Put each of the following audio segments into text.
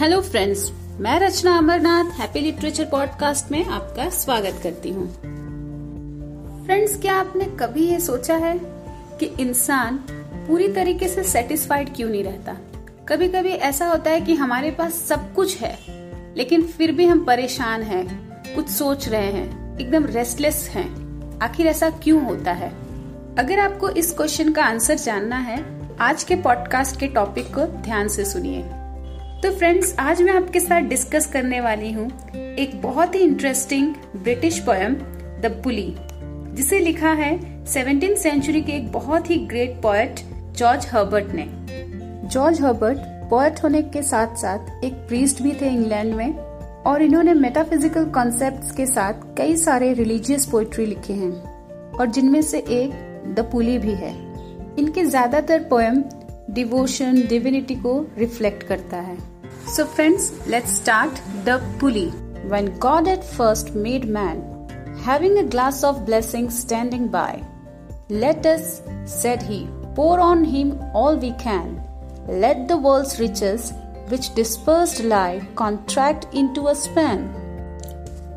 Hello friends मैं Rachna Amarnath happy literature podcast में आपका स्वागत करती हूँ। फ्रेंड्स क्या आपने कभी ये सोचा है कि इंसान पूरी तरीके से सेटिस्फाइड क्यों नहीं रहता? कभी कभी ऐसा होता है कि हमारे पास सब कुछ है, लेकिन फिर भी हम परेशान हैं, कुछ सोच रहे हैं, एकदम रेस्टलेस हैं। आखिर ऐसा क्यों होता है? अगर आपको इस क्वेश्चन का आंसर जानना है, आज के पॉडकास्ट के टॉपिक को ध्यान से सुनिए। तो फ्रेंड्स आज मैं आपके साथ डिस्कस करने वाली हूँ एक बहुत ही interesting British poem the pulley जिसे लिखा है सेवनटीन सेंचुरी के एक बहुत ही ग्रेट पोएट जॉर्ज हर्बर्ट ने। जॉर्ज हर्बर्ट पोएट होने के साथ साथ एक प्रीस्ट भी थे इंग्लैंड में, और इन्होंने मेटाफिजिकल कॉन्सेप्ट्स के साथ कई सारे रिलीजियस पोएट्री लिखे हैं, और जिनमें से एक द पुली भी है। इनके ज़्यादातर पोएम डिवोशन डिविनिटी को रिफ्लेक्ट करता है। So friends let's start the pulley when God at first made man having a glass of blessing standing by let us said he pour on him all we can. Let the world's riches which dispersed lie contract into a span.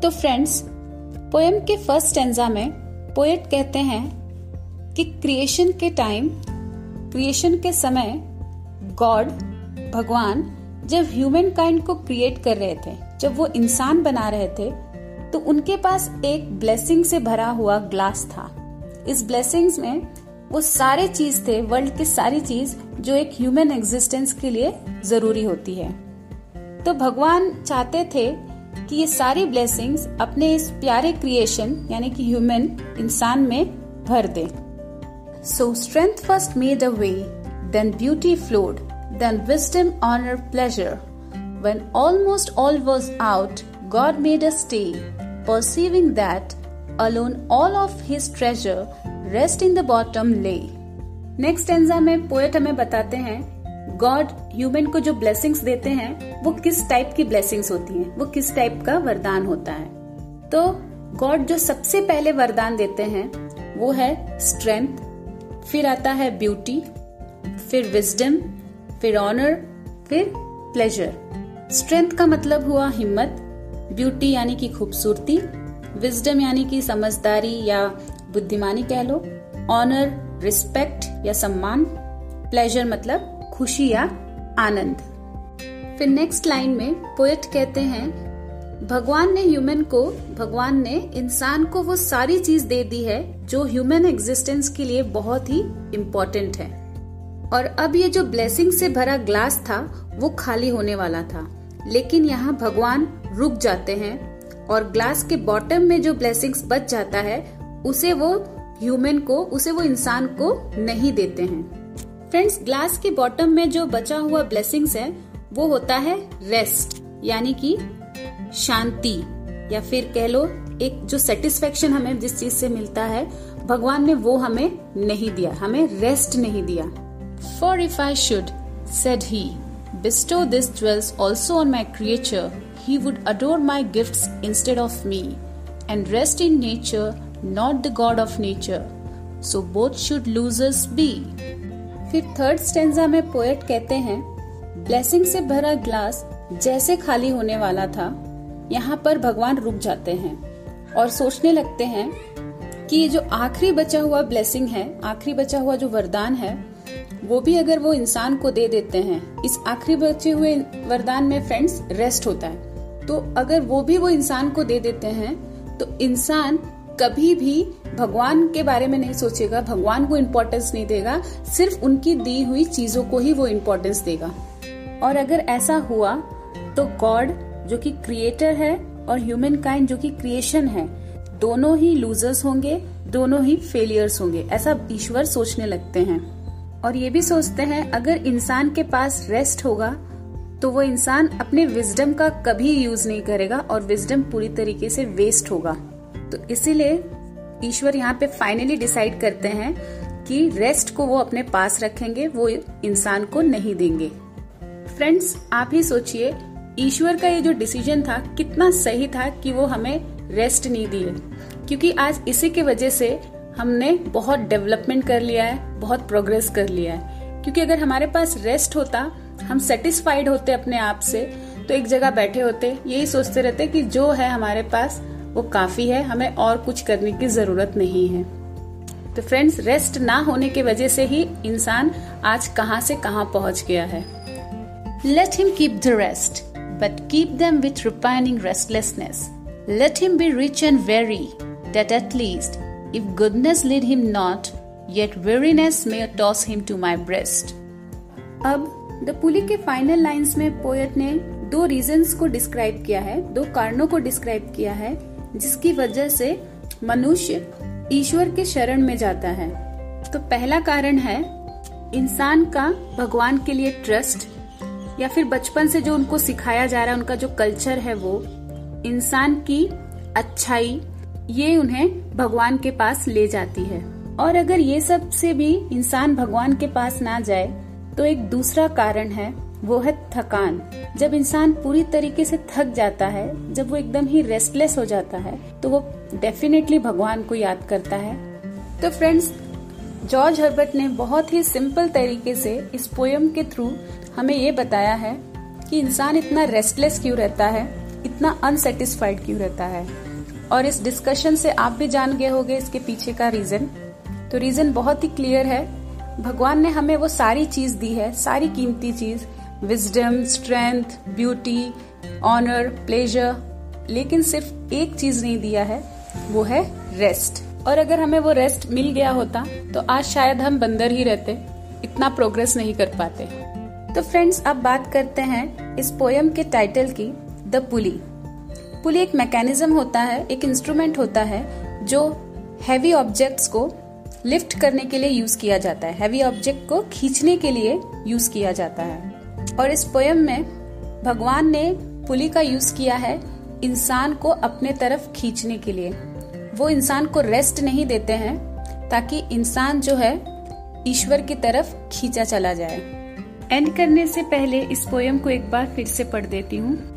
तो friends poem के first stanza में poet कहते हैं कि creation के time creation के समय God भगवान जब ह्यूमन काइंड को क्रिएट कर रहे थे जब वो इंसान बना रहे थे तो उनके पास एक ब्लेसिंग से भरा हुआ ग्लास था। इस ब्लेसिंग्स में वो सारे चीज़ थे वर्ल्ड की सारी चीज़ जो एक ह्यूमन एग्जिस्टेंस के लिए ज़रूरी होती है। तो भगवान चाहते थे कि ये सारी ब्लेसिंग्स अपने इस प्यारे क्रिएशन यानी कि ह्यूमन इंसान में भर दे। So strength first made a way, then beauty flowed, then wisdom, honor, pleasure. When almost all was out, God made a stay, perceiving that alone all of his treasure rest in the bottom lay. Next stanza में poet हमें बताते हैं God human को जो blessings देते हैं वो किस टाइप की ब्लेसिंग्स होती हैं वो किस टाइप का वरदान होता है तो गॉड जो सबसे पहले वरदान देते हैं वो है स्ट्रेंथ फिर आता है ब्यूटी फिर विजडम फिर ऑनर फिर प्लेजर स्ट्रेंथ का मतलब हुआ हिम्मत ब्यूटी यानी कि खूबसूरती विजडम यानी कि समझदारी या बुद्धिमानी कह लो ऑनर रिस्पेक्ट या सम्मान प्लेजर मतलब खुशी या आनंद. फिर नेक्स्ट लाइन में पोएट कहते हैं, भगवान ने ह्यूमन को, भगवान ने इंसान को वो सारी चीज़ दे दी है जो ह्यूमन एग्जिस्टेंस के लिए बहुत ही इम्पोर्टेंट है. और अब ये जो ब्लेसिंग से भरा ग्लास था, वो खाली होने वाला था। लेकिन यहाँ भगवान रुक जाते हैं और ग्लास के बॉटम में जो ब्लेसिंग्स बच जाता है, उसे वो ह्यूमन को, उसे वो इंसान को नहीं देते हैं। फ्रेंड्स ग्लास के बॉटम में जो बचा हुआ ब्लेसिंग्स है, वो होता है रेस्ट यानी कि शांति, या फिर कह लो, एक जो सेटिस्फेक्शन हमें जिस चीज़ से मिलता है, भगवान ने वो हमें नहीं दिया, हमें रेस्ट नहीं दिया। For if I should said he bestow this jewels also on my creature he would adore my gift instead of me and rest in nature not the God of nature so both should losers be फिर third stanza में poet कहते हैं blessing से भरा glass जैसे खाली होने वाला था, यहाँ पर भगवान रुक जाते हैं और सोचने लगते हैं कि ये जो आखिरी बचा हुआ ब्लेसिंग है, आखिरी बचा हुआ जो वरदान है वो भी अगर वो इंसान को दे देते हैं। इस आखिरी बचे हुए वरदान में फ्रेंड्स, रेस्ट होता है। तो अगर वो भी वो इंसान को दे देते हैं तो इंसान कभी भी भगवान के बारे में नहीं सोचेगा, भगवान को इम्पोर्टेंस नहीं देगा, सिर्फ़ उनकी दी हुई चीज़ों को ही वो इम्पोर्टेंस देगा। और अगर ऐसा हुआ तो गॉड जो कि क्रिएटर है, और ह्यूमन काइंड जो कि क्रिएशन है, दोनों ही लूजर्स होंगे, दोनों ही फेलियर्स होंगे। ऐसा ईश्वर सोचने लगते हैं। और ये भी सोचते हैं, अगर इंसान के पास रेस्ट होगा तो वो इंसान अपने विजडम का कभी यूज़ नहीं करेगा और विजडम पूरी तरीके से वेस्ट होगा। तो इसीलिए ईश्वर यहाँ पे फाइनली डिसाइड करते हैं कि रेस्ट को वो अपने पास रखेंगे, वो इंसान को नहीं देंगे। फ्रेंड्स आप ही सोचिए, ईश्वर का ये जो डिसीज़न था, कितना सही था कि वो हमें रेस्ट नहीं दिए। क्योंकि आज इसी के वजह से हमने बहुत डेवलपमेंट कर लिया है बहुत प्रोग्रेस कर लिया है। क्योंकि अगर हमारे पास रेस्ट होता हम सेटिस्फाइड होते अपने आप से तो एक जगह बैठे होते यही सोचते रहते कि जो है हमारे पास वो काफ़ी है हमें और कुछ करने की ज़रूरत नहीं है। तो फ्रेंड्स रेस्ट ना होने की वजह से ही इंसान आज कहाँ से कहाँ पहुँच गया है। Let him keep the rest but keep them with repining restlessness let him be rich and weary that at least, if goodness lead him not, yet weariness may toss him to my breast. अब the pulley के final lines में poet ने दो reasons को describe किया है दो कारणों को डिस्क्राइब किया है जिसकी वजह से मनुष्य ईश्वर के शरण में जाता है तो पहला कारण है इंसान का भगवान के लिए ट्रस्ट या फिर बचपन से जो उनको सिखाया जा रहा है उनका जो कल्चर है वो इंसान की अच्छाई ये उन्हें भगवान के पास ले जाती है। और अगर ये सबसे भी इंसान भगवान के पास ना जाए तो एक दूसरा कारण है, वो है थकान। जब इंसान पूरी तरीके से थक जाता है, जब वो एकदम ही रेस्टलेस हो जाता है तो वो डेफिनेटली भगवान को याद करता है। तो फ्रेंड्स जॉर्ज हर्बर्ट ने बहुत ही सिंपल तरीके से इस पोयम के थ्रू हमें ये बताया है कि इंसान इतना रेस्टलेस क्यों रहता है, इतना अनसेटिस्फाइड क्यों रहता है। और इस डिस्कशन से आप भी जान गए होंगे इसके पीछे का रीजन तो रीजन बहुत ही क्लियर है। भगवान ने हमें वो सारी चीज़ दी है, सारी कीमती चीज़ wisdom strength beauty honour pleasure लेकिन सिर्फ़ एक चीज़ नहीं दिया है, वो है रेस्ट और अगर हमें वो रेस्ट मिल गया होता तो आज शायद हम बंदर ही रहते, इतना प्रोग्रेस नहीं कर पाते। तो फ्रेंड्स अब बात करते हैं इस पोयम के टाइटल की द पुली पुली एक मैकेनिज्म होता है, एक इंस्ट्रूमेंट होता है, जो हैवी ऑब्जेक्ट्स को लिफ्ट करने के लिए यूज़ किया जाता है। हैवी ऑब्जेक्ट को खींचने के लिए यूज़ किया जाता है। और इस पोयम में भगवान ने पुली का यूज़ किया है इंसान को अपने तरफ़ खींचने के लिए। वो इंसान को रेस्ट नहीं देते हैं, ताकि इंसान जो है, ईश्वर की तरफ़ खींचा चला जाए। एंड करने से पहले इस पोयम को एक बार फिर से पढ़ देती हूँ।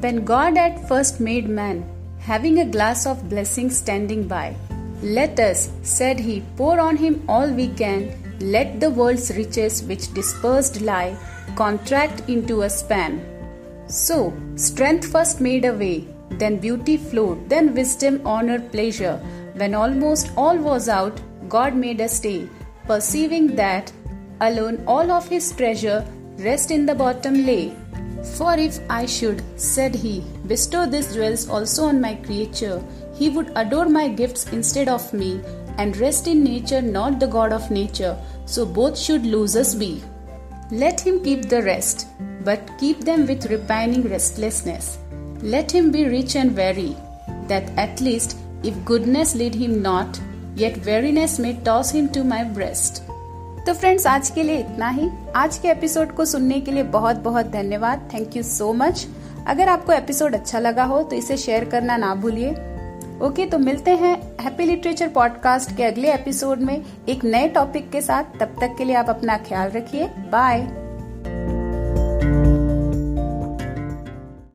When God at first made man, having a glass of blessing standing by, let us, said he, pour on him all we can, let the world's riches which dispersed lie contract into a span. So, strength first made a way, then beauty flowed, then wisdom, honor, pleasure. When almost all was out, God made a stay, perceiving that alone all of his treasure rest in the bottom lay. For if I should, said he, bestow these jewels also on my creature, he would adore my gifts instead of me, and rest in nature, not the God of nature, so both should losers be. Let him keep the rest, but keep them with repining restlessness. Let him be rich and weary, that at least, if goodness lead him not, yet weariness may toss him to my breast. तो friends आज के लिए इतना ही। आज के episode को सुनने के लिए बहुत बहुत धन्यवाद। थैंक यू सो मच अगर आपको एपिसोड अच्छा लगा हो तो इसे शेयर करना ना भूलिए। ओके तो मिलते हैं हैप्पी लिटरेचर पॉडकास्ट के अगले एपिसोड में एक नए टॉपिक के साथ। तब तक के लिए आप अपना ख्याल रखिए। बाय